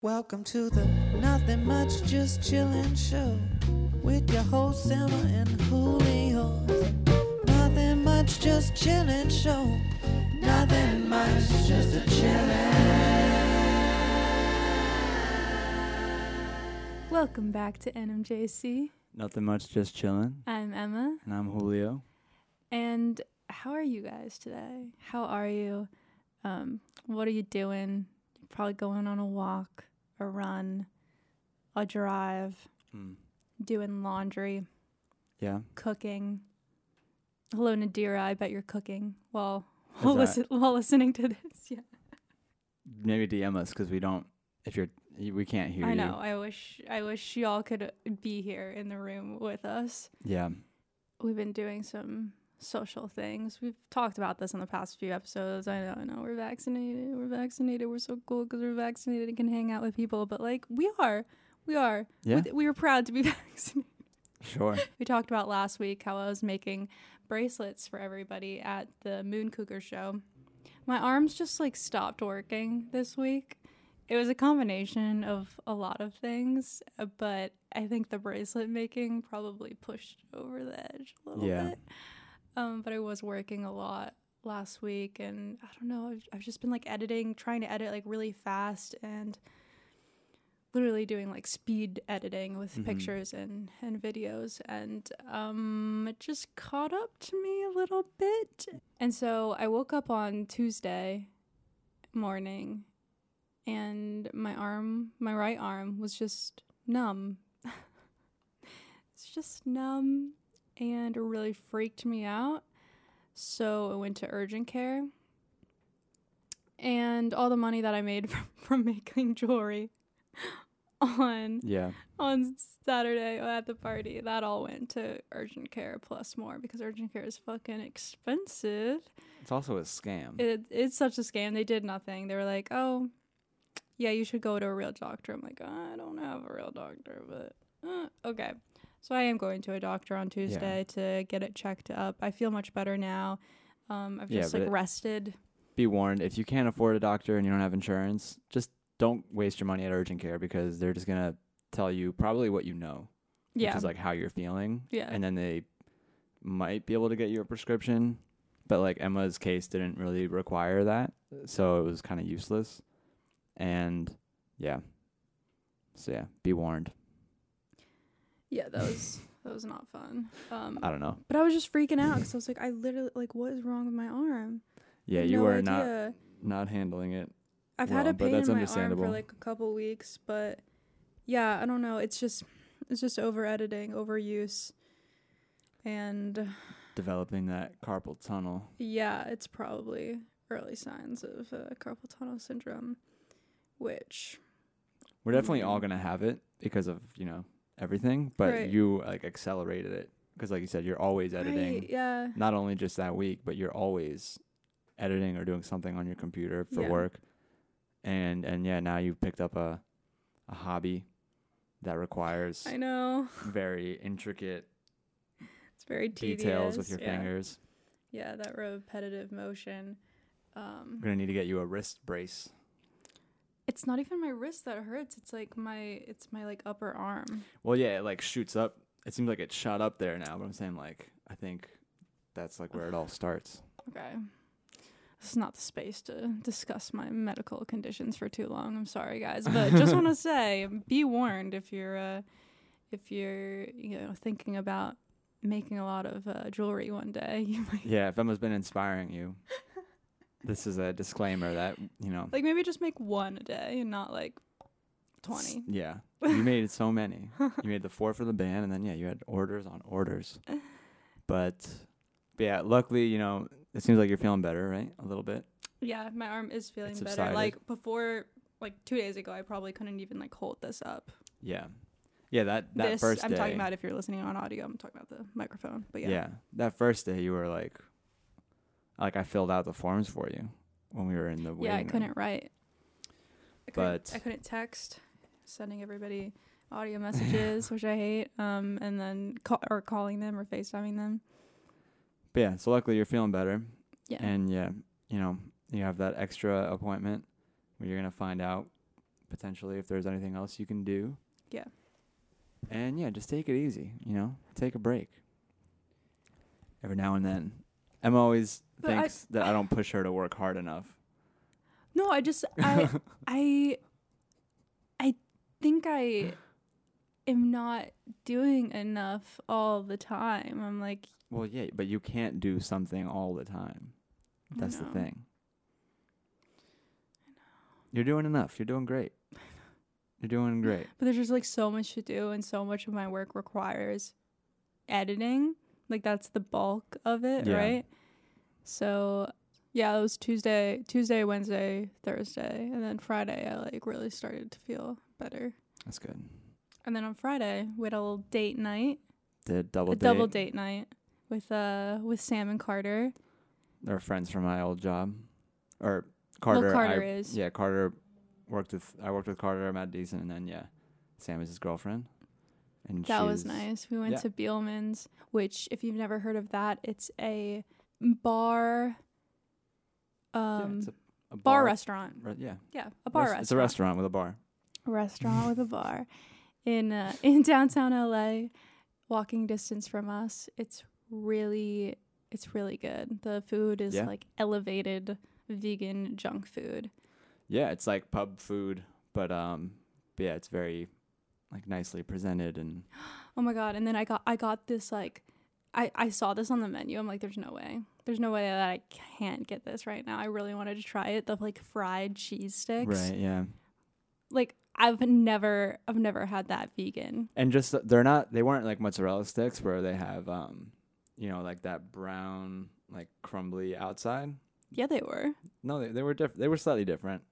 Welcome to the Nothing Much Just Chillin' Show with your host Emma and Julio. Nothing much, just chillin' show. Nothing much, just a chillin'. Welcome back to NMJC. Nothing much, just chilling. I'm Emma. And I'm Julio. And how are you guys today? How are you? Um, what are you doing? You're probably going on a walk, a run, a drive, Mm. doing laundry, Yeah. cooking. Hello, Nadira. I bet you're cooking while while, listen, while listening to this. Yeah, Maybe DM us because we don't. If you're, we can't hear I you. know. I wish I wish y'all could be here in the room with us. Yeah. we've been doing some social things. We've talked about this in the past few episodes. I know, I know. We're vaccinated. We're vaccinated. We're so cool because we're vaccinated and can hang out with people. But like, we are, we are. Yeah. With- we were proud to be vaccinated. Sure. We talked about last week how I was making bracelets for everybody at the Moon Cougar show. My arms just like stopped working this week. It was a combination of a lot of things, uh, but I think the bracelet making probably pushed over the edge a little Yeah. bit. Um, but I was working a lot last week, and I don't know. I've, I've just been like editing, trying to edit like really fast, and literally doing like speed editing with Mhm. pictures and and videos and um it just caught up to me a little bit and so i woke up on tuesday morning and my arm my right arm was just numb it's just numb and it really freaked me out so i went to urgent care and all the money that i made from, from making jewelry on Yeah. on Saturday at the party. That all went to urgent care plus more because urgent care is fucking expensive. It's also a scam. It, it's such a scam. They did nothing. They were like, "Oh, yeah, you should go to a real doctor." I'm like, "I don't have a real doctor, but uh, okay." So I am going to a doctor on Tuesday to get it checked up. I feel much better now. Um, I've Yeah, just but like it- rested. Be warned: if you can't afford a doctor and you don't have insurance, just don't waste your money at urgent care because they're just gonna tell you probably what you know, Yeah, which is like how you're feeling. Yeah. And then they might be able to get you a prescription, but like Emma's case didn't really require that, so it was kind of useless. And yeah. So yeah, be warned. Yeah, that was that was not fun. Um, I don't know. But I was just freaking out because I was like, I literally like, what is wrong with my arm? Yeah, you no were not idea. not handling it. I've had well, a but pain that's in my arm for like a couple weeks, but yeah, I don't know. It's just it's just over editing, overuse, and Developing that carpal tunnel. yeah, it's probably early signs of uh, carpal tunnel syndrome, which We're definitely all Mm. gonna have it because of you know everything, but Right. you like accelerated it because, like you said, you're always editing. Right, yeah, Not only just that week, but you're always editing or doing something on your computer for Yeah. work. And and yeah, now you've picked up a a hobby that requires I know very intricate it's very tedious. details with your yeah. fingers. Yeah, that repetitive motion. Um, I'm gonna need to get you a wrist brace. It's not even my wrist that hurts. It's like my it's my like upper arm. Well, yeah, it like shoots up. It seems like it shot up there now, but I'm saying like I think that's like where it all starts. Okay. This is not the space to discuss my medical conditions for too long. I'm sorry guys, but just want to say be warned if you're uh if you're you know thinking about making a lot of uh, jewelry one day, you might Yeah, if Emma's been inspiring you, this is a disclaimer that you know. like maybe just make one a day and not like 20. Yeah, you made so many. You made the four for the band, and then yeah, you had orders on orders. But, but yeah, luckily, you know, it seems like you're feeling better, right? A little bit. Yeah, my arm is feeling better. subsided. Like before like 2 days ago I probably couldn't even like hold this up. Yeah, yeah. That that this first I'm day. talking about if you're listening on audio, I'm talking about the microphone. But yeah. yeah. that first day you were like, like I filled out the forms for you when we were in the Yeah, I room. couldn't write. I couldn't, But- I couldn't text, sending everybody audio messages, which I hate. Um, and then call or calling them or FaceTiming them. But yeah, so luckily you're feeling better, Yeah. and yeah, you know, you have that extra appointment where you're gonna find out potentially if there's anything else you can do. Yeah. And yeah, just take it easy. You know, take a break every now and then. Emma always But I- thinks that I don't push her to work hard enough. No, I just I I I think I am not doing enough all the time. I'm like, Well, yeah, but you can't do something all the time. That's the thing. You're doing enough. You're doing great. You're doing great. but there's just like so much to do and so much of my work requires editing. Like that's the bulk of it, Yeah. right? So yeah, it was Tuesday, Tuesday, Wednesday, Thursday, and then Friday I like really started to feel better. That's good. And then on Friday we had a little date night, Did double a date. double date night with uh with Sam and Carter. They're friends from my old job, or Carter. Carter I- is. Yeah, Carter worked with. I worked with Carter. Matt Deason, and then yeah, Sam is his girlfriend. And That was nice. We went yeah. to Beelman's, which if you've never heard of that, it's a bar yeah, um it's a, a bar, restaurant. Re- yeah, Yeah, a bar Res- restaurant. It's a restaurant with a bar. A restaurant with a bar in uh, in downtown LA, walking distance from us. It's really it's really good. The food is Yeah. like elevated vegan junk food. Yeah, it's like pub food, but um, but yeah, it's very like nicely presented and Oh my god! And then I got I got this like, I I saw this on the menu. I'm like, there's no way, there's no way that I can't get this right now. I really wanted to try it. The like fried cheese sticks. right, yeah. Like I've never I've never had that vegan. and just they're not they weren't like mozzarella sticks where they have um you know like that brown like crumbly outside Yeah, they were. no they, they were diff- they were slightly different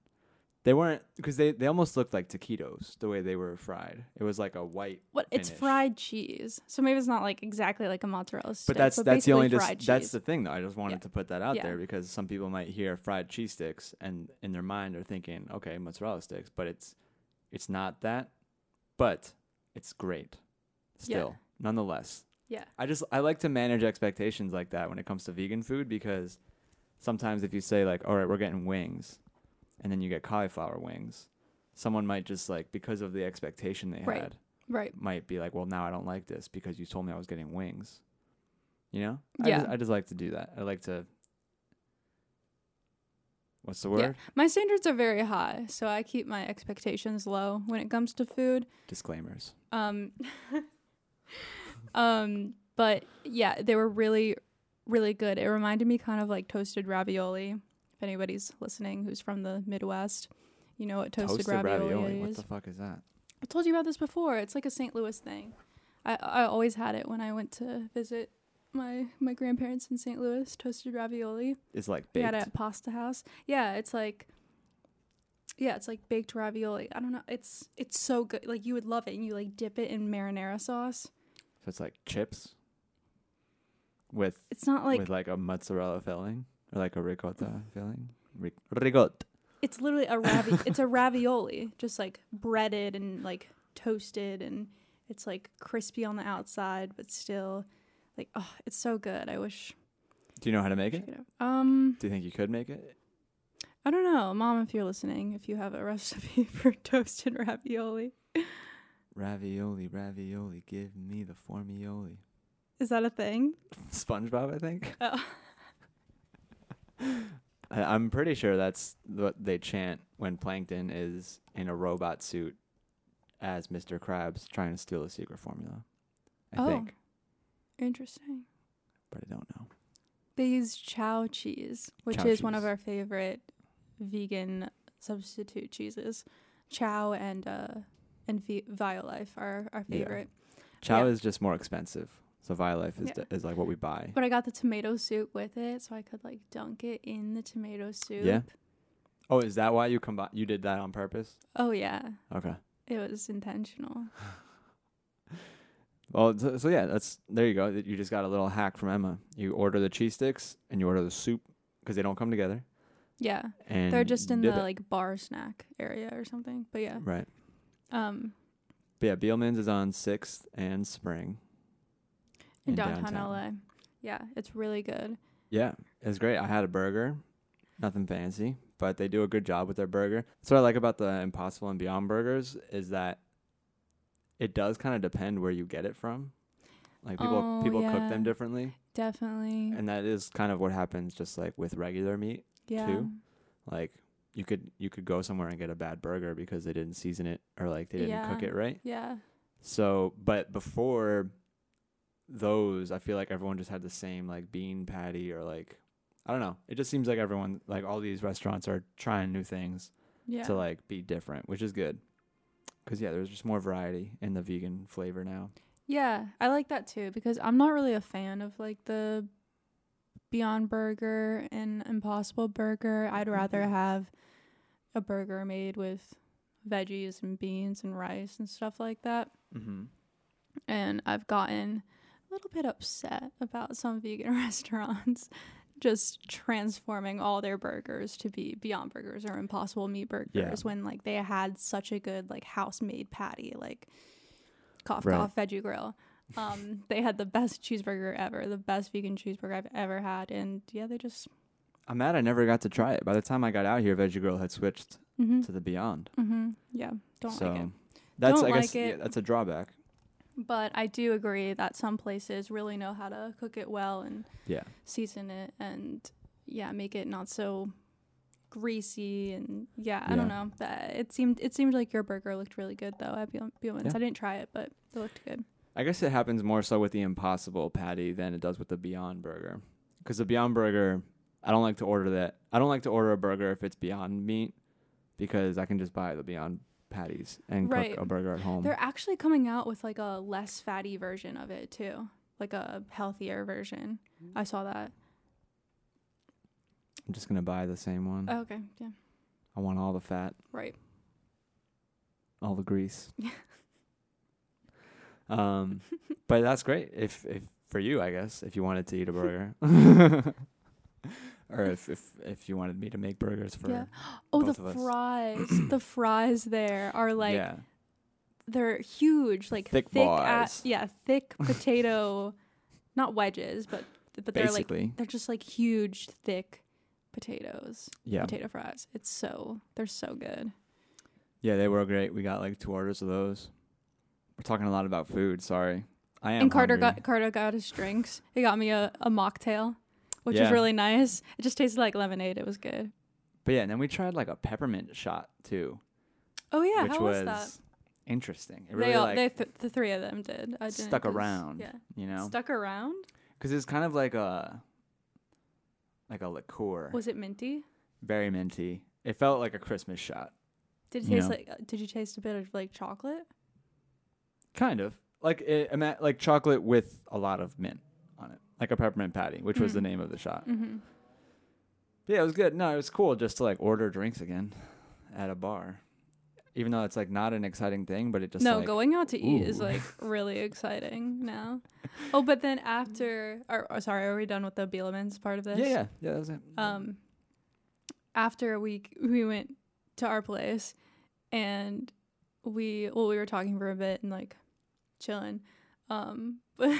they weren't because they they almost looked like taquitos the way they were fried it was like a white What? It's finish. fried cheese, so maybe it's not like exactly like a mozzarella stick. but that's that's the only dis- that's the thing though i just wanted Yeah. to put that out Yeah. there because some people might hear fried cheese sticks and in their mind are thinking okay mozzarella sticks but it's it's not that but it's great Yeah. still nonetheless yeah. I just I like to manage expectations like that when it comes to vegan food because sometimes if you say like, all right, we're getting wings, and then you get cauliflower wings, someone might just like because of the expectation they Right. had Right. might be like, well, now I don't like this because you told me I was getting wings. You know? I Yeah. Just, I just like to do that. I like to. What's the Yeah. word? My standards are very high, so I keep my expectations low when it comes to food. Disclaimers. Um, um, but yeah, they were really, really good. It reminded me kind of like toasted ravioli. If anybody's listening who's from the Midwest, you know what toasted, ravioli, ravioli, is. What the fuck is that? I told you about this before. It's like a St. Louis thing. I I always had it when I went to visit my my grandparents in St. Louis. Toasted ravioli. It's like We baked. had it at Pasta House. Yeah, it's like yeah, it's like baked ravioli. I don't know. It's it's so good. Like you would love it, and you like dip it in marinara sauce. so it's like chips. With It's not like with like a mozzarella filling or like a ricotta filling. Ri- ricotta. it's literally a ravi. it's a ravioli, just like breaded and like toasted, and it's like crispy on the outside, but still like oh, it's so good. I wish. Do you know how to make it? it. Um, Do you think you could make it? I don't know, mom. If you're listening, if you have a recipe for toasted ravioli, Ravioli, ravioli, give me the formioli. is that a thing? SpongeBob, I think. Oh. I'm pretty sure that's what they chant when Plankton is in a robot suit as Mr. Krabs trying to steal the secret formula. I Oh. think, Interesting. but I don't know. They use Chao cheese, which Chao is one of our favorite vegan substitute cheeses. Chao and uh and v- Violife are our Yeah. favorite. Chao Yeah. is just more expensive, so Violife is Yeah. d- is like what we buy. But I got the tomato soup with it, so I could like dunk it in the tomato soup. Yeah? Oh, is that why you combine? You did that on purpose? Oh yeah, Okay. it was intentional. Well, so, so yeah, that's there you go. You just got a little hack from Emma. You order the cheese sticks and you order the soup because they don't come together. Yeah, And they're just in the it. like bar snack area or something. But yeah, right. um, But yeah, Beelman's is on Sixth and Spring. In downtown, LA. Yeah, it's really good. Yeah, it's great. I had a burger. nothing fancy, but they do a good job with their burger. That's what I like about the Impossible and Beyond burgers is that it does kind of depend where you get it from. Like people Oh, people cook them differently, Definitely. and that is kind of what happens just like with regular meat. yeah. Like you could you could go somewhere and get a bad burger because they didn't season it or like they didn't cook it right. Yeah. So, but before those, I feel like everyone just had the same like bean patty or like I don't know. It just seems like everyone like all these restaurants are trying new things Yeah. to like be different, which is good. Cuz yeah, there's just more variety in the vegan flavor now. Yeah, I like that too because I'm not really a fan of like the Beyond Burger and Impossible Burger. I'd rather Mhm. have a burger made with veggies and beans and rice and stuff like that. Mhm. And I've gotten little bit upset about some vegan restaurants just transforming all their burgers to be Beyond Burgers or Impossible Meat Burgers when like they had such a good like house made patty like cough Right. cough veggie grill. Um, they had the best cheeseburger ever, the best vegan cheeseburger I've ever had, and yeah, they just I'm mad I never got to try it. By the time I got out here, Veggie Grill had switched mm-hmm, to the Beyond. mm-hmm, yeah, don't so like it. that's Don't I guess like it. yeah, that's a drawback. But I do agree that some places really know how to cook it well and Yeah. season it and yeah, make it not so greasy and yeah, I don't know. That it seemed it seemed like your burger looked really good though at Beelman's. Yeah. I didn't try it, but it looked good. I guess it happens more so with the Impossible patty than it does with the Beyond Burger. Because the Beyond Burger, I don't like to order that. I don't like to order a burger if it's Beyond meat because I can just buy the Beyond patties and Right. cook a burger at home. They're actually coming out with like a less fatty version of it too, like a healthier version. I saw that. I'm just gonna buy the same one. Oh, okay, yeah, I want all the fat, right. all the grease. Yeah. um, but that's great if if for you, I guess, if you wanted to eat a burger. Or if, if if you wanted me to make burgers for Yeah. Oh, the fries! the fries there are like yeah they're huge, like Thick thick, boys. yeah, thick potato, not wedges, but but they're like basically they're just like huge, thick potatoes, yeah potato fries. It's so they're so good. Yeah, they were great. We got like two orders of those. We're talking a lot about food. Sorry, I am. and Carter hungry. got Carter got his drinks. He got me a, a mocktail, which was really nice. It just tasted like lemonade. It was good. But yeah, and then we tried like a peppermint shot too, Oh yeah, which how was, was, that? interesting. It they really all like they th- the three of them did. I stuck around. Yeah, You know, stuck around. because it's kind of like a like a liqueur, Was it minty? very minty. It felt like a Christmas shot, Did it taste know. like? Did you taste a bit of like chocolate? kind of like it, like chocolate with a lot of mint like a peppermint patty, which was the Mm. name of the shot. Mm-hmm. But yeah, it was good. No, it was cool just to like order drinks again at a bar. Even though it's like not an exciting thing, but it just no, like, going out to eat is like really exciting now. Oh, but then after, or, or sorry, are we done with the Beelman's part of this? Yeah, yeah, yeah. That was it. Um, after a week, we went to our place, and we well, we were talking for a bit and like chilling. Um, but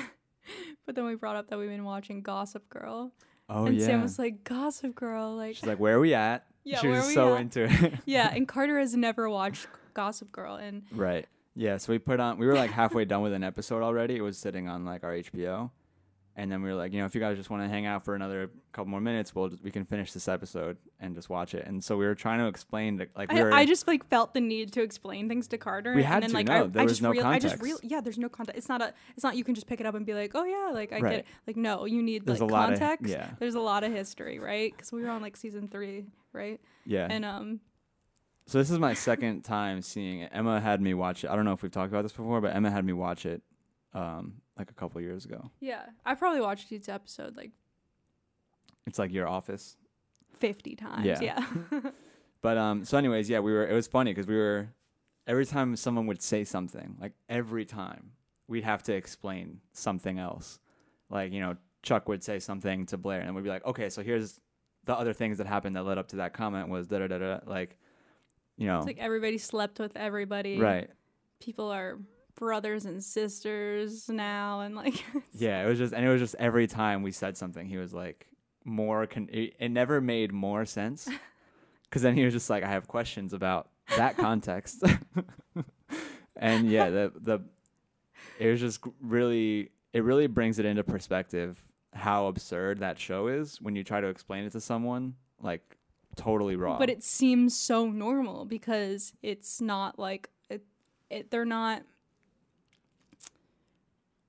but then we brought up that we've been watching Gossip Girl, oh and yeah. Sam was like, "Gossip Girl," like She's like, "Where are we at?" Yeah, she was so at? into it. yeah. And Carter has never watched Gossip Girl, and right. Yeah. So we put on. We were like halfway done with an episode already. It was sitting on like our HBO, and then we were like, you know, if you guys just want to hang out for another couple more minutes, we'll just, we can finish this episode and just watch it. And so we were trying to explain to, like we I, were. I just like felt the need to explain things to Carter. We and had then to, like no, I, there I was just no real, I just context. real, yeah. There's no context. It's not a. It's not you can just pick it up and be like, oh yeah, like I Right. get it. Like no, you need There's like a lot context. of yeah, There's a lot of history, right? Because we were on like season three, right? yeah. And um, So this is my second time seeing it. Emma had me watch it. I don't know if we've talked about this before, but Emma had me watch it um like a couple years ago. yeah, I probably watched each episode like It's like your office. 50 times. Yeah. Yeah. But um so anyways, yeah, we were it was funny cuz we were every time someone would say something, like every time, we'd have to explain something else. Like, you know, Chuck would say something to Blair and we'd be like, "Okay, so here's the other things that happened that led up to that comment was da da da da like you know, it's like everybody slept with everybody. right. People are brothers and sisters now, and like Yeah, it was just, and it was just every time we said something, he was like, more. Con- it, it never made more sense because then he was just like, I have questions about that context. and yeah, the the it was just really it really brings it into perspective how absurd that show is when you try to explain it to someone like totally wrong. But it seems so normal because it's not like it, it they're not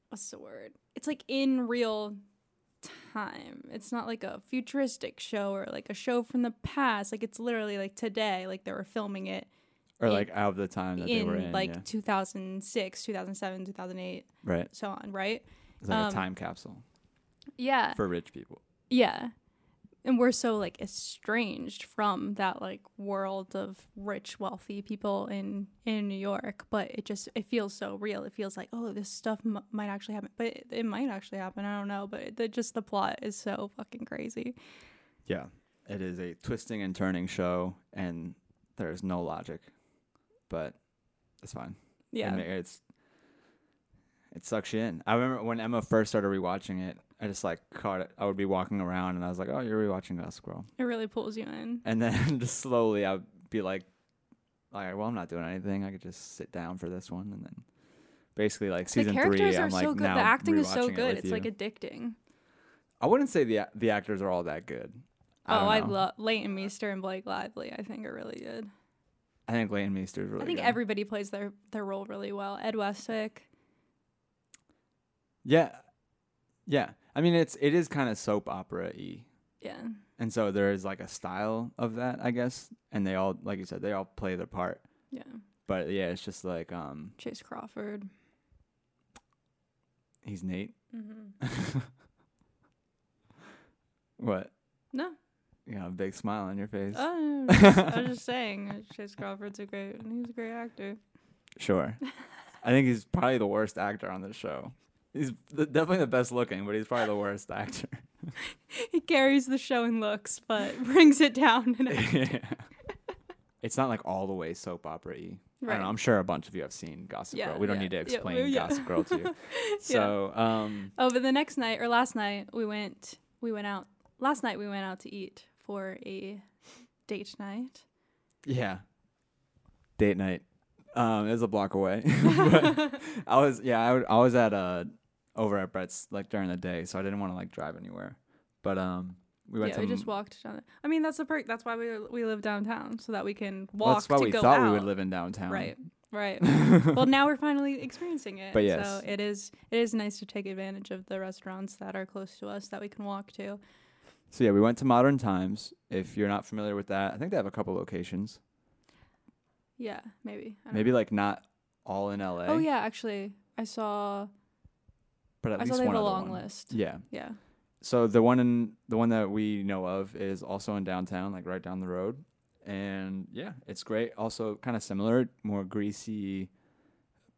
what's the word? It's like in real time. It's not like a futuristic show or like a show from the past. Like it's literally like today, like they were filming it or in- like out of the time that they were in in, like yeah. 2006, 2007, 2008, right? so on, right? It's like um, a time capsule Yeah. for rich people. Yeah. And we're so like estranged from that like world of rich, wealthy people in in New York, but it just it feels so real. It feels like oh, this stuff m- might actually happen, but it, it might actually happen. I don't know, but it, the, just the plot is so fucking crazy. Yeah, it is a twisting and turning show, and there's no logic, but it's fine. Yeah, it's it sucks you in. I remember when Emma first started rewatching it. I just like caught it. I would be walking around, and I was like, "Oh, you're rewatching Gossip Girl," it really pulls you in. and then just slowly I'd be like, "All right, well, I'm not doing anything. I could just sit down for this one," and then basically like season the characters three, are I'm like so good. now The acting is so it good. with It's like addicting. I wouldn't say the the actors are all that good. I oh, I love Leighton Meester and Blake Lively. I think are really good. I think Leighton Meester is really. I think good. everybody plays their their role really well. Ed Westwick. Yeah, yeah. I mean, it's it is kind of soap opera y, Yeah. and so there is like a style of that, I guess. And they all, like you said, they all play their part. Yeah. But yeah, it's just like um, Chace Crawford. he's Nate. Mm-hmm. What? No. You got a big smile on your face. Oh, I was just- I was just saying, uh, Chace Crawford's a great, he's a great actor. Sure. I think he's probably the worst actor on the show. He's definitely the best looking, but he's probably the worst actor. He carries the show in looks, but brings it down. In yeah. It's not like all the way soap opera y. I Right. don't know. I'm sure a bunch of you have seen Gossip Yeah, Girl. We don't yeah, need to explain yeah. Gossip Girl to you. So, um, Oh, but the next night or last night we went, we went out. Last night we went out to eat for a date night. yeah. Date night. Um, it was a block away. I was, yeah, I, I was at, uh, over at Brett's, like, during the day, so I didn't want to, like, drive anywhere. But, um, we went yeah, to we just walked down. I mean, that's the perk. That's why we we live downtown so that we can walk well, that's why to we go thought out. we would live in downtown. Right. Right. well, now we're finally experiencing it. But yes. So it is it is nice to take advantage of the restaurants that are close to us that we can walk to. So yeah, we went to Modern Times. If you're not familiar with that, I think they have a couple locations. Yeah, maybe. Maybe know. like not all in LA. Oh yeah, actually, I saw but at I least saw they have one a other long one. list. Yeah. Yeah. So the one in the one that we know of is also in downtown, like right down the road. And yeah, it's great. Also kind of similar, more greasy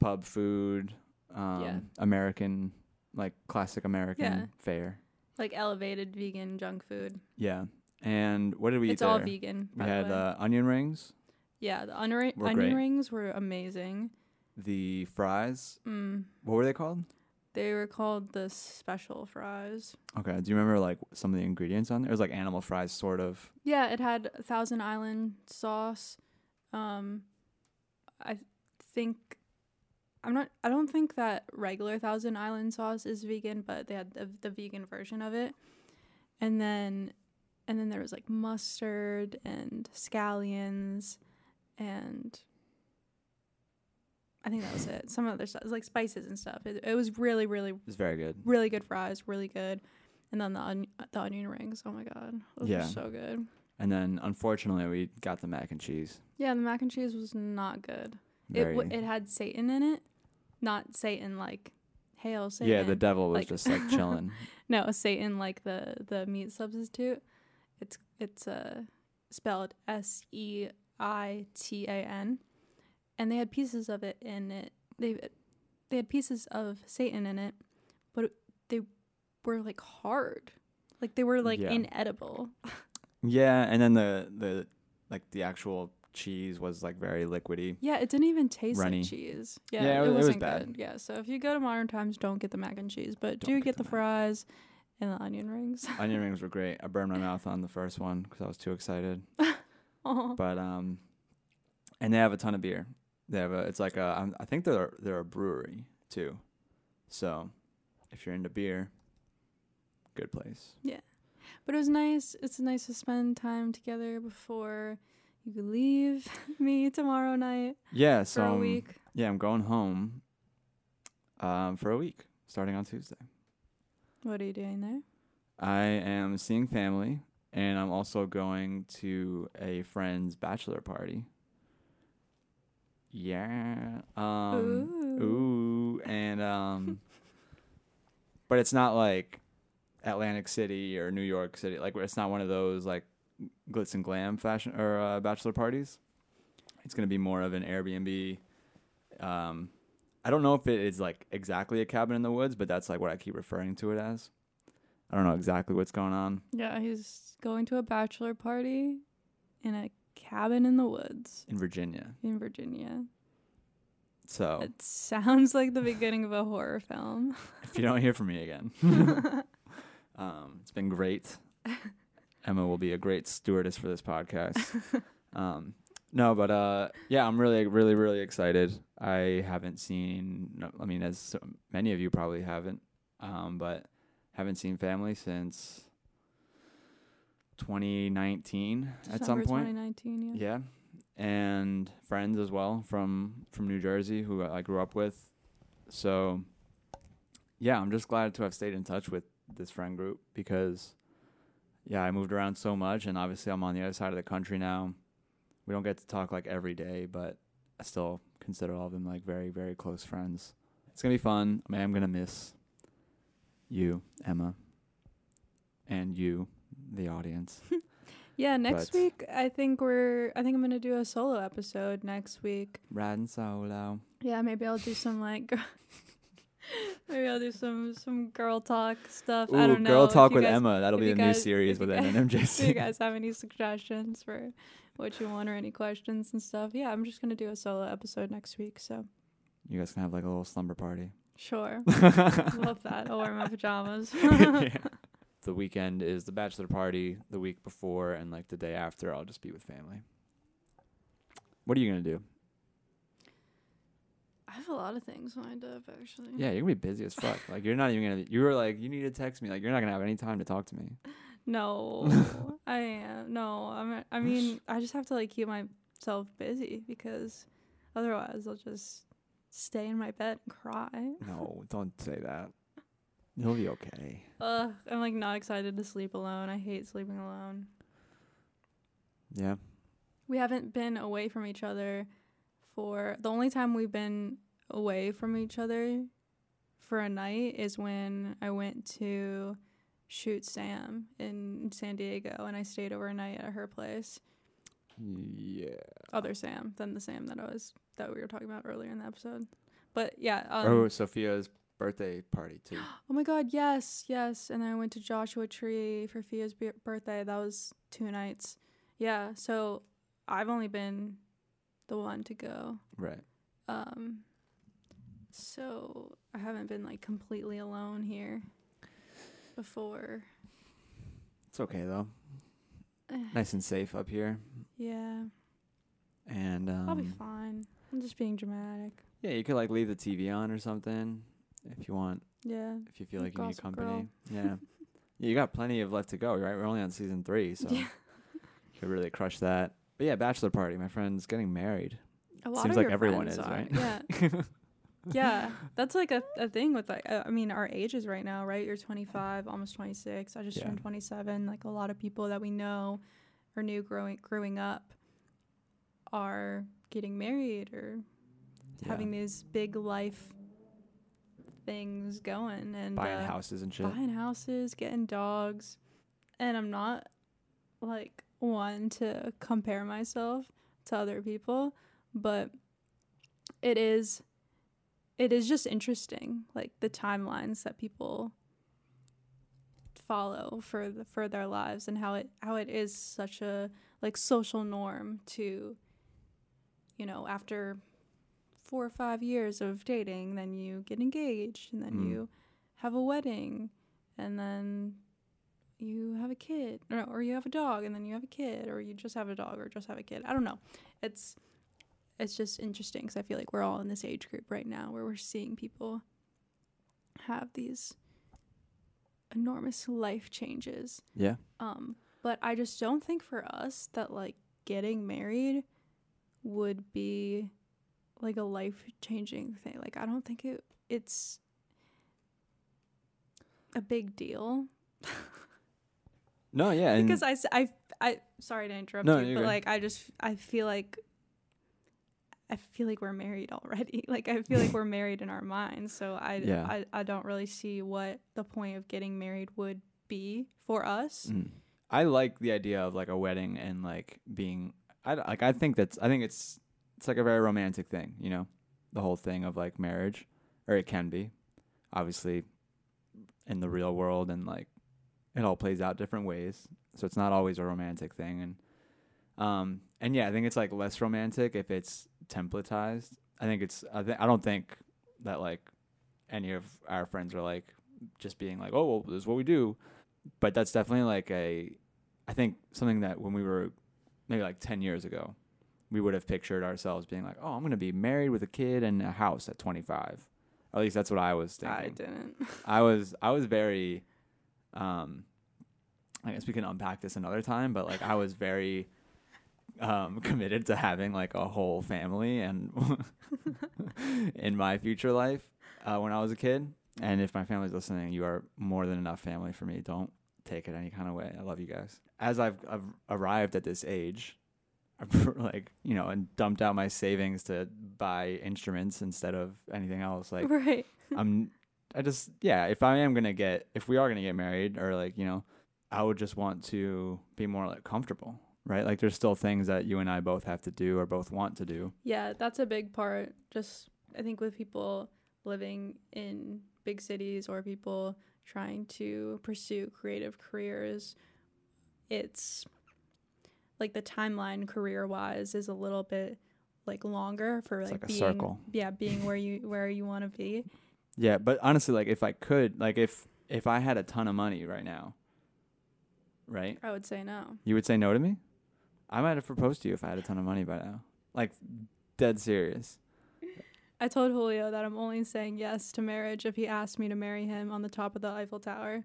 pub food, um Yeah. American like classic American Yeah. fare. Like elevated vegan junk food. Yeah. And what did we it's eat all vegan. We by the had way. uh, onion rings, yeah, the onion, were onion great. rings were amazing. the fries. Mm. What were they called? They were called the special fries. Okay. Do you remember like some of the ingredients on there? It was like animal fries, sort of. Yeah, it had Thousand Island sauce. Um, I think I'm not. I don't think that regular Thousand Island sauce is vegan, but they had the, the vegan version of it. And then, and then there was like mustard and scallions, and I think that was it. Some other stuff, like spices and stuff. It, it was really, really, It was very good. really good fries, really good. And then the on, the onion rings. Oh my god, those Yeah. were so good. And then unfortunately we got the mac and cheese. Yeah, the mac and cheese was not good. Very, It w- it had Satan in it, not Satan like hail Satan. yeah, the devil was like- just like chilling. no Satan like the the meat substitute. It's it's uh spelled S E I T A N, and they had pieces of it in it. They they had pieces of Satan in it, but they were like hard, like they were like Yeah. inedible. yeah, and then the the like the actual cheese was like very liquidy. Yeah, it didn't even taste Runny. like cheese. Yeah, Yeah, it it, was- it was wasn't bad. good. Yeah, so if you go to Modern Times, don't get the mac and cheese, but Don't do get get the the fries And the onion rings. Onion rings were great. I burned my mouth on the first one because I was too excited. But um, and they have a ton of beer. They have a. It's like a. I'm- I think they're they're a brewery too. So, if you're into beer, good place. Yeah, but it was nice. It's nice to spend time together before you leave me tomorrow night Yeah. So a um, week. yeah, I'm going home. Um, for a week starting on Tuesday. What are you doing there? I am seeing family, and I'm also going to a friend's bachelor party. Yeah. Um. Ooh. Ooh. And um. but it's not like Atlantic City or New York City. Like it's not one of those like glitz and glam fashion or uh, bachelor parties. It's gonna be more of an Airbnb. Um, I don't know if it is like exactly a cabin in the woods, but that's like what I keep referring to it as. I don't know exactly what's going on. Yeah, he's going to a bachelor party in a cabin in the woods in Virginia. in Virginia. So It sounds like the beginning of a horror film. if you don't hear from me again, um, it's been great. Emma will be a great stewardess for this podcast. Um, no, but uh, yeah, I'm really, really, really excited. I haven't seen. No, I mean, as many of you probably haven't, um, but haven't seen family since 2019 at some point. 2019, yeah. Yeah, and friends as well from from New Jersey who I grew up with. So, yeah, I'm just glad to have stayed in touch with this friend group because, yeah, I moved around so much, and obviously I'm on the other side of the country now. We don't get to talk like every day, but I still consider all of them like very very close friends. It's gonna be fun. I mean, I'm gonna miss you, Emma, and you, the audience. Yeah, next But- week I think we're I think I'm gonna do a solo episode next week. Riding solo. Yeah, maybe I'll do some like maybe I'll do some some girl talk stuff. I Ooh, don't know. Girl Talk with guys- Emma. That'll be you a new series with guys- NMJC. Do you guys have any suggestions for what you want or any questions and stuff? Yeah, I'm just gonna do a solo episode next week. So You guys can have like a little slumber party. sure, love that. I'll wear my pajamas. Yeah. The weekend is the bachelor party. The week before and like the day after, I'll just be with family. What are you gonna do? I have a lot of things lined up actually. Yeah, you're gonna be busy as fuck. Like you're not even gonna. You were like, you need to text me. Like you're not gonna have any time to talk to me. No, I am. No, I'm. I mean, I just have to like keep myself busy because otherwise I'll just stay in my bed and cry. No, don't say that. You'll be okay. Ugh, I'm like not excited to sleep alone. I hate sleeping alone. Yeah. We haven't been away from each other for the only time we've been away from each other for a night is when I went to shoot Sam in San Diego and I stayed overnight at her place. Yeah. other Sam than the Sam that I was that we were talking about earlier in the episode. But yeah, um, oh, Sophia's birthday party too. oh my god, yes, yes. And then I went to Joshua Tree for Fia's b- birthday. That was two nights. Yeah, so I've only been the one to go. Right. Um, so I haven't been like completely alone here before. It's okay though. Nice and safe up here. Yeah, And um, I'll be fine. I'm just being dramatic. Yeah, you could like leave the TV on or something if you want. Yeah. If you feel like you need company. Yeah. yeah, you got plenty of left to go, right? We're only on season three, so Yeah. you could really crush that. But yeah, bachelor party. My friend's getting married. A lot Seems of like everyone is, are. right? Yeah. yeah, that's like a, a thing with like uh, I mean our ages right now, right? You're 25, almost 26. I just Yeah. turned 27. Like a lot of people that we know or knew growing growing up are getting married or having these big life things going and buying uh, houses and shit. buying houses, getting dogs. And I'm not like one to compare myself to other people, but it is it is just interesting like the timelines that people follow for the, for their lives and how it how it is such a like social norm to you know after 4 or 5 years of dating then you get engaged and then Mm. you have a wedding and then you have a kid, or, or you have a dog, and then you have a kid, or you just have a dog, or just have a kid. I don't know. It's it's just interesting because I feel like we're all in this age group right now where we're seeing people have these enormous life changes. Yeah. Um, but I just don't think for us that like getting married would be like a life changing thing. Like I don't think it it's a big deal No, yeah, because I, I, I sorry to interrupt No, you, but good. like I just I feel like I feel like we're married already. Like I feel like we're married in our minds. So I, Yeah. I I don't really see what the point of getting married would be for us. Mm. I like the idea of like a wedding and like being I like I think that's I think it's it's like a very romantic thing, you know, the whole thing of like marriage, or it can be, obviously, in the real world and like it all plays out different ways, so it's not always a romantic thing and um and yeah, I think it's like less romantic if it's templatized. I think it's I think I don't think that like any of our friends are like just being like, oh well, this is what we do but that's definitely like a I think something that when we were maybe like 10 years ago we would have pictured ourselves being like oh I'm going to be married with a kid and a house at 25 at least that's what I was thinking I didn't. I was I was very um I guess we can unpack this another time, but like I was very um committed to having like a whole family and in my future life uh, when I was a kid. And if my family's listening, you are more than enough family for me. Don't take it any kind of way. I love you guys. As I've, I've arrived at this age, like you know, and dumped out my savings to buy instruments instead of anything else. Like right. I'm I just yeah, if I am gonna get if we are gonna get married or like, you know, I would just want to be more like comfortable. Right? Like there's still things that you and I both have to do or both want to do. Yeah, that's a big part. Just I think with people living in big cities or people trying to pursue creative careers, it's like the timeline career wise is a little bit like longer for like, like a being circle. yeah, being where you where you want to be. Yeah, but honestly, like if I could, like if if I had a ton of money right now, right? I would say no. You would say no to me? I might have proposed to you if I had a ton of money by now. Like dead serious. I told Julio that I'm only saying yes to marriage if he asked me to marry him on the top of the Eiffel Tower.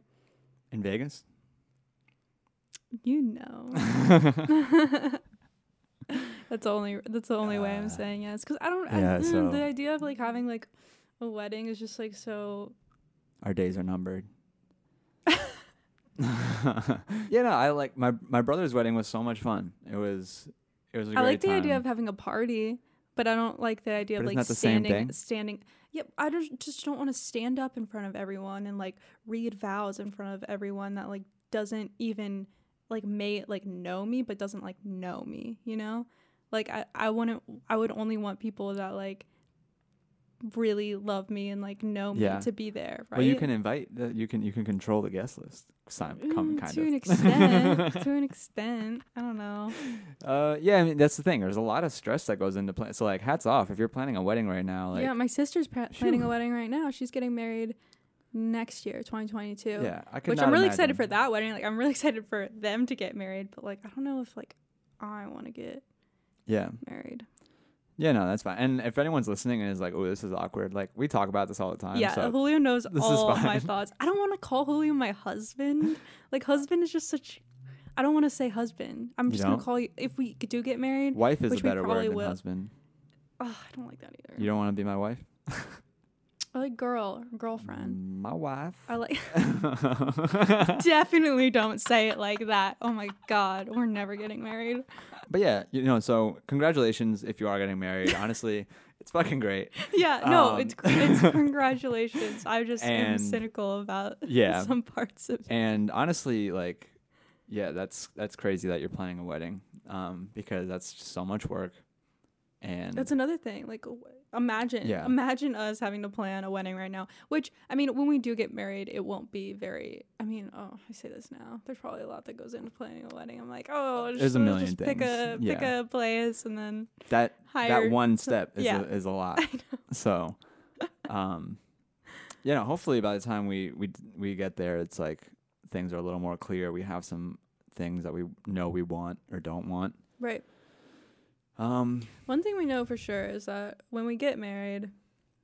In Vegas? You know. that's the only that's the only way I'm Uh, saying yes cuz I don't yeah, I, mm, so- the idea of like having like a wedding is just like so Our days are numbered. yeah, no, I like my my brother's wedding was so much fun. It was it was a I like the time. idea of having a party, but I don't like the idea But of like standing thing? standing Yep, I just just don't want to stand up in front of everyone and like read vows in front of everyone that like doesn't even like may like know me but doesn't like know me, you know? Like I I wouldn't I would only want people that like really love me and like know me Yeah. to be there, right? Well, you can invite the, you can you can control the guest list. Some, Mm, kind to of. an extent. to an extent. I don't know. uh, yeah, I mean that's the thing. There's a lot of stress that goes into plan. So like, hats off if you're planning a wedding right now. Like, yeah, my sister's pra- planning a wedding right now. She's getting married next year, 2022. yeah, I could Which I'm really imagine. excited for that wedding. Like I'm really excited for them to get married, but like I don't know if like I want to get Yeah, married. yeah, no, that's fine. And if anyone's listening and is like, "Oh, this is awkward," like we talk about this all the time. yeah, so Julio knows all my thoughts. I don't want to call Julio my husband. Like husband is just such. I don't want to say husband. I'm just gonna call you if we do get married. wife is a better word than will. husband. Oh, I don't like that either. You don't want to be my wife. I like girl, girlfriend. My wife. I like. Definitely don't say it like that. Oh my god, we're never getting married. But yeah, you know, so congratulations if you are getting married. Honestly, it's fucking great. Yeah, no, Um, it's it's congratulations. I just am And- cynical about Yeah. some parts of. It. And honestly, like, yeah, that's that's crazy that you're planning a wedding, um, because that's just so much work. And That's another thing. Like, w- imagine, Yeah. imagine us having to plan a wedding right now. Which I mean, when we do get married, it won't be very. I mean, oh, I say this now. There's probably a lot that goes into planning a wedding. I'm like, oh, just, There's a million just pick a things. pick a place and then that hire. that one step is yeah. a, is a lot. Know. So, um, yeah, no, hopefully by the time we we we get there, it's like things are a little more clear. We have some things that we know we want or don't want. Right. Um, One thing we know for sure is that when we get married,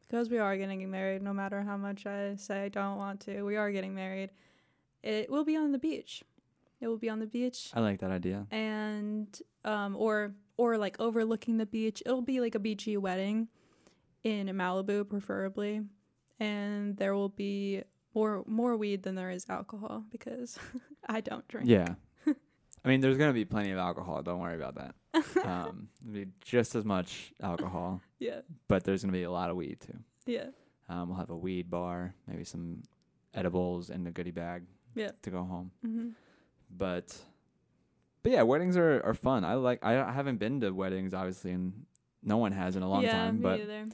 because we are getting married, no matter how much I say I don't want to, we are getting married. It will be on the beach. It will be on the beach, I like that idea. and um, or or like overlooking the beach. It'll be like a beachy wedding in Malibu, preferably, and there will be more more weed than there is alcohol because I don't drink. Yeah. I mean, there's gonna be plenty of alcohol. Don't worry about that. Um, it'll be just as much alcohol, Yeah. but there's gonna be a lot of weed too. Yeah. Um, we'll have a weed bar, maybe some edibles in the goodie bag. Yeah. To go home, hmm but but yeah, weddings are are fun. I like. I, I haven't been to weddings obviously, and no one has in a long yeah, time. me But either.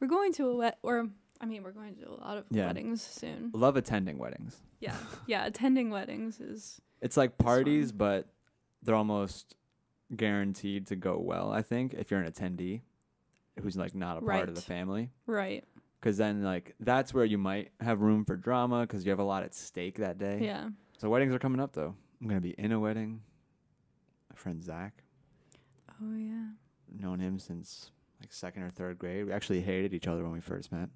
We're going to a wet, or I mean, we're going to a lot of Yeah. weddings soon. love attending weddings. Yeah, yeah. Attending weddings is It's like fun. parties, but they're almost guaranteed to go well. I think if you're an attendee who's like not a part of the family, right. because then like that's where you might have room for drama because you have a lot at stake that day. Yeah. So weddings are coming up though. I'm gonna be in a wedding. My friend Zach, Oh yeah. known him since like second or third grade. We actually hated each other when we first met,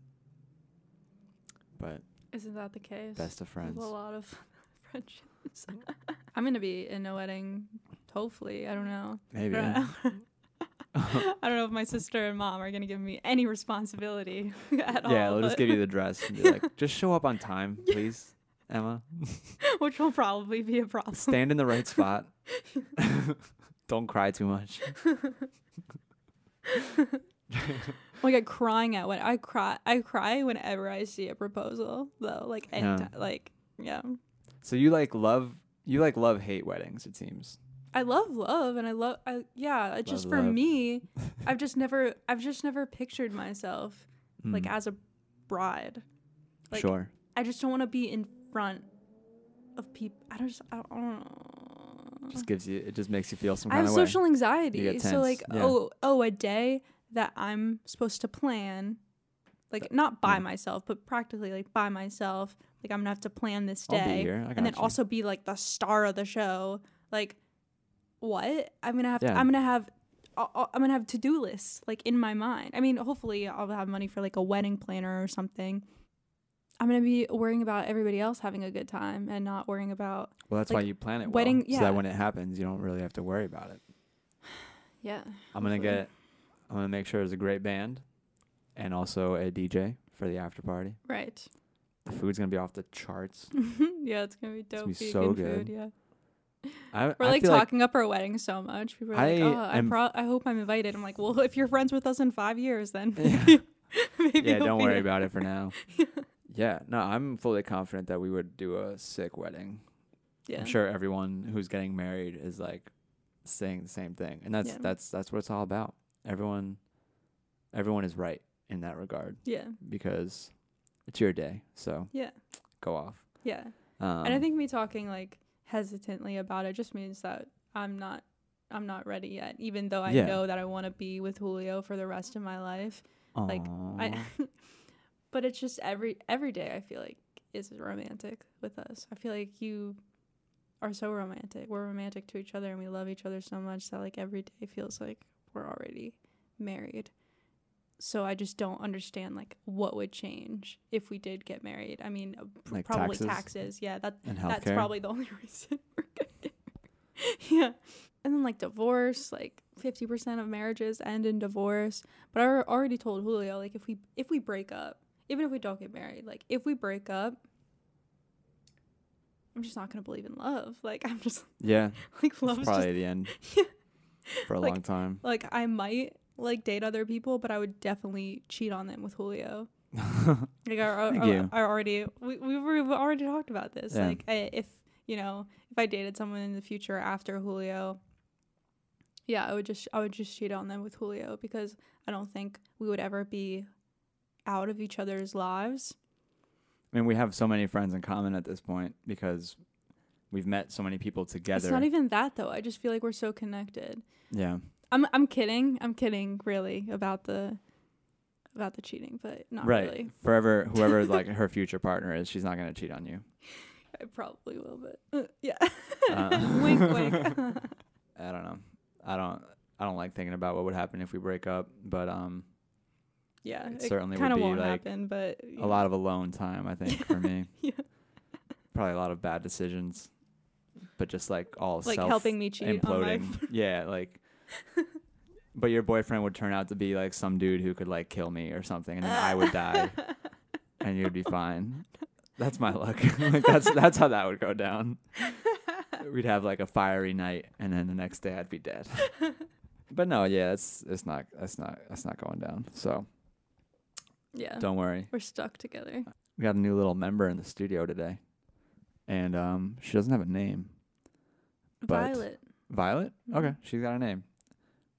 but Isn't that the case? best of With friends. A lot of friendships. I'm gonna be in a wedding. Hopefully, I don't know. Maybe. I don't know. I don't know if my sister and mom are gonna give me any responsibility at all. yeah, they'll just give you the dress and be like, just show up on time, please, Emma. which will probably be a problem. Stand in the right spot. Don't cry too much. Like crying at when I cry. I cry whenever I see a proposal, though. Like Yeah. anytime. Like yeah. So you like love you like love hate weddings, it seems. I love love, and I love. I yeah. It's just for love. me, I've just never. I've just never pictured myself like Mm, as a bride. like, sure. I just don't want to be in front of people. I don't just. I don't, know. Just gives you it just makes you feel some I have of way. social anxiety. So like, yeah. oh, oh, a day that I'm supposed to plan, like not by myself, but practically like by myself. Like I'm gonna have to plan this I'll be day, here. I and then you. also be like the star of the show. Like, what? I'm gonna have. Yeah. I'm gonna have. I'll- I'll- I'm gonna have to do lists like in my mind. I mean, hopefully I'll have money for like a wedding planner or something. I'm gonna be worrying about everybody else having a good time and not worrying about well, that's like, why you plan it wedding- well, so yeah. that when it happens, you don't really have to worry about it. yeah. I'm gonna Hopefully. get I'm gonna make sure there's a great band and also a DJ for the after party. Right. The food's gonna be off the charts. yeah, it's gonna be dope. gonna be so food. good. Yeah, I, we're I like talking up our wedding so much. People are like, I "Oh, I, pro- I hope I'm invited." I'm like, "Well, if you're friends with us in five years, then Yeah. yeah, don't worry there." about it for now. yeah, no, I'm fully confident that we would do a sick wedding. Yeah, I'm sure everyone who's getting married is like saying the same thing, and that's Yeah. that's that's what it's all about. Everyone, everyone is right in that regard Yeah, because it's your day. So yeah, go off. yeah. Um, and I think me talking like hesitantly about it just means that I'm not, I'm not ready yet. Even though I Yeah. know that I want to be with Julio for the rest of my life. like, I, but it's just every every day I feel like is romantic with us. I feel like you are so romantic. We're romantic to each other and we love each other so much that like every day feels like we're already married. So I just don't understand like what would change if we did get married. I mean, pr- Like probably taxes? taxes. Yeah, that and that's probably the only reason we're gonna get married. yeah. And then like divorce, like fifty percent of marriages end in divorce. But I already told Julio, like if we if we break up, even if we don't get married, like if we break up, I'm just not gonna believe in love. Like I'm just yeah, like love's probably just the end Yeah. For a Like- long time. like I might like date other people, but I would definitely cheat on them with Julio. Like I, Thank I, you. I already we we were- we've already talked about this. Yeah. Like I, if you know if I dated someone in the future after Julio, yeah, I would just I would just cheat on them with Julio because I don't think we would ever be out of each other's lives. I mean, we have so many friends in common at this point because we've met so many people together. It's not even that though. I just feel like we're so connected. yeah, I'm I'm kidding. I'm kidding really about the about the cheating, but not right. really. Forever, whoever like her future partner is, she's not gonna cheat on you. I probably will, but uh, yeah. Uh, wink, wink. I don't know. I don't. I don't like thinking about what would happen if we break up, but um, yeah, It certainly would be, won't like, happen, but a lot of alone time. I think for me, Yeah. probably a lot of bad decisions, but just like all like self helping me cheat on my. imploding. yeah, like. But your boyfriend would turn out to be like some dude who could like kill me or something, and then I would die, and you'd be fine. That's my luck. like that's that's how that would go down. We'd have like a fiery night, and then the next day I'd be dead. but no, yeah, it's it's not that's not that's not going down. So yeah, don't worry. we're stuck together. We got a new little member in the studio today, and um, she doesn't have a name. But- Violet. Violet. Okay, she's got a name.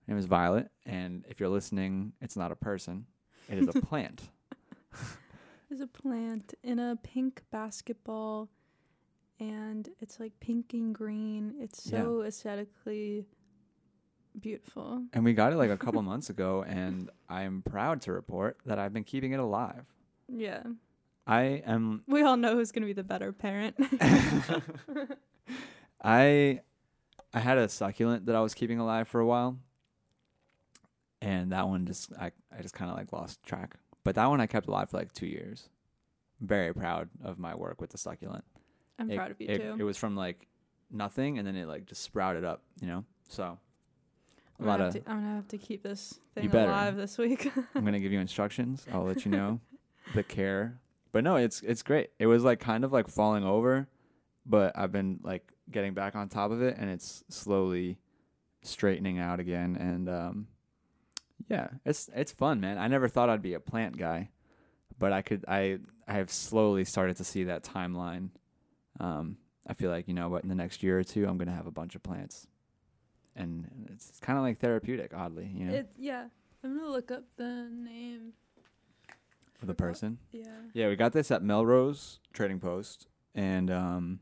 Her name is Violet, and if you're listening, it's not a person; it is a plant. There's a plant in a pink basketball, and it's like pink and green. It's so aesthetically beautiful. And we got it like a couple months ago, and I am proud to report that I've been keeping it alive. Yeah, I am we all know who's gonna be the better parent. I I had a succulent that I was keeping alive for a while. And that one just I I just kind of like lost track. But that one I kept alive for like 2 years. Very proud of my work with the succulent. I'm it, proud of you it, too. It was from like nothing and then it like just sprouted up, you know? So a I'm lot gonna, of to, I'm gonna have to keep this thing alive this week. I'm going to give you instructions. I'll let you know the care. But no, it's it's great. It was like kind of like falling over, but I've been like getting back on top of it and it's slowly straightening out again and um yeah, it's it's fun, man. I never thought I'd be a plant guy, but I could I I have slowly started to see that timeline. Um I feel like, you know what, in the next year or two I'm to have a bunch of plants. And it's kind of like therapeutic oddly, you know, it, yeah, I'm gonna look up the name. For the person. Yeah. Yeah, we got this at Melrose Trading Post, and um,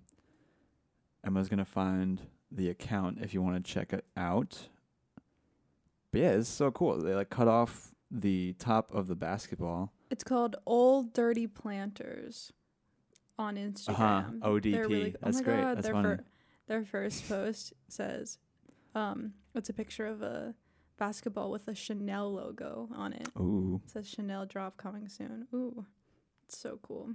Emma's gonna find the account if you want to check it out. But yeah, it's so cool. They like cut off the top of the basketball. It's called Old Dirty Planters on Instagram. Uh-huh, They're ODP. That's oh my great. God, That's their funny. fir- their first post says, um, it's a picture of a basketball with a Chanel logo on it. Ooh, It says Chanel drop coming soon. Ooh, it's so cool.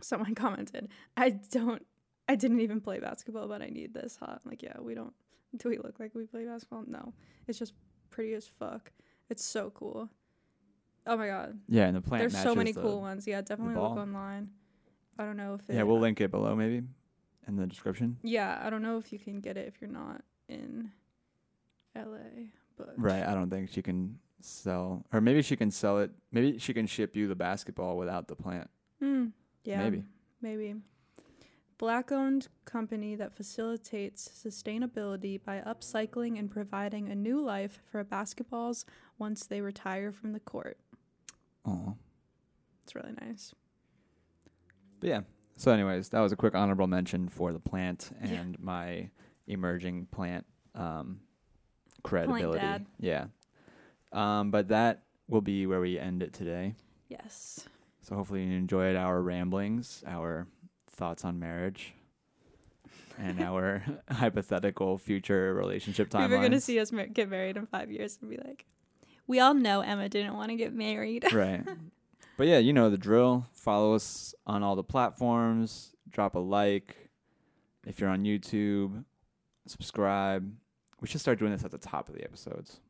Someone commented, I don't, I didn't even play basketball, but I need this hot. I'm like, yeah, we don't, do we look like we play basketball? No. It's just pretty as fuck. It's so cool. Oh my God. yeah, and the plant. There's so many the- cool ones. Yeah, definitely look online. I don't know if it, Yeah, we'll uh, link it below maybe in the description. Yeah, I don't know if you can get it if you're not in LA, but Right. I don't think she can sell, or maybe she can sell it. Maybe she can ship you the basketball without the plant. Mm, yeah, Maybe. maybe. Black-owned company that facilitates sustainability by upcycling and providing a new life for basketballs once they retire from the court. Oh. It's really nice. But yeah. So, anyways, that was a quick honorable mention for the plant Yeah. and my emerging plant um, credibility. dad. Yeah. Um, but that will be where we end it today. Yes. So hopefully you enjoyed our ramblings, our thoughts on marriage, and our hypothetical future relationship timelines. People are gonna see us mar- get married in five years and be like, "We all know Emma didn't want to get married." right. But yeah, you know the drill. Follow us on all the platforms. Drop a like. If you're on YouTube, subscribe. We should start doing this at the top of the episodes.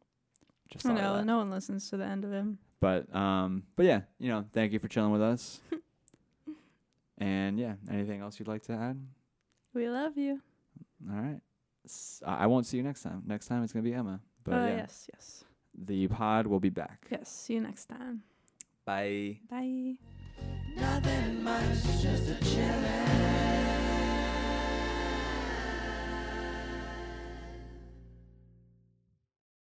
Just I know no one listens to the end of him. But um, but yeah, you know, thank you for chilling with us. and yeah, anything else you'd like to add? We love you. All right. S- I I won't see you next time. Next time it's gonna be Emma. But oh yeah, yes, yes, the pod will be back. yes. See you next time. Bye. Bye. Nothing much, just a chillin'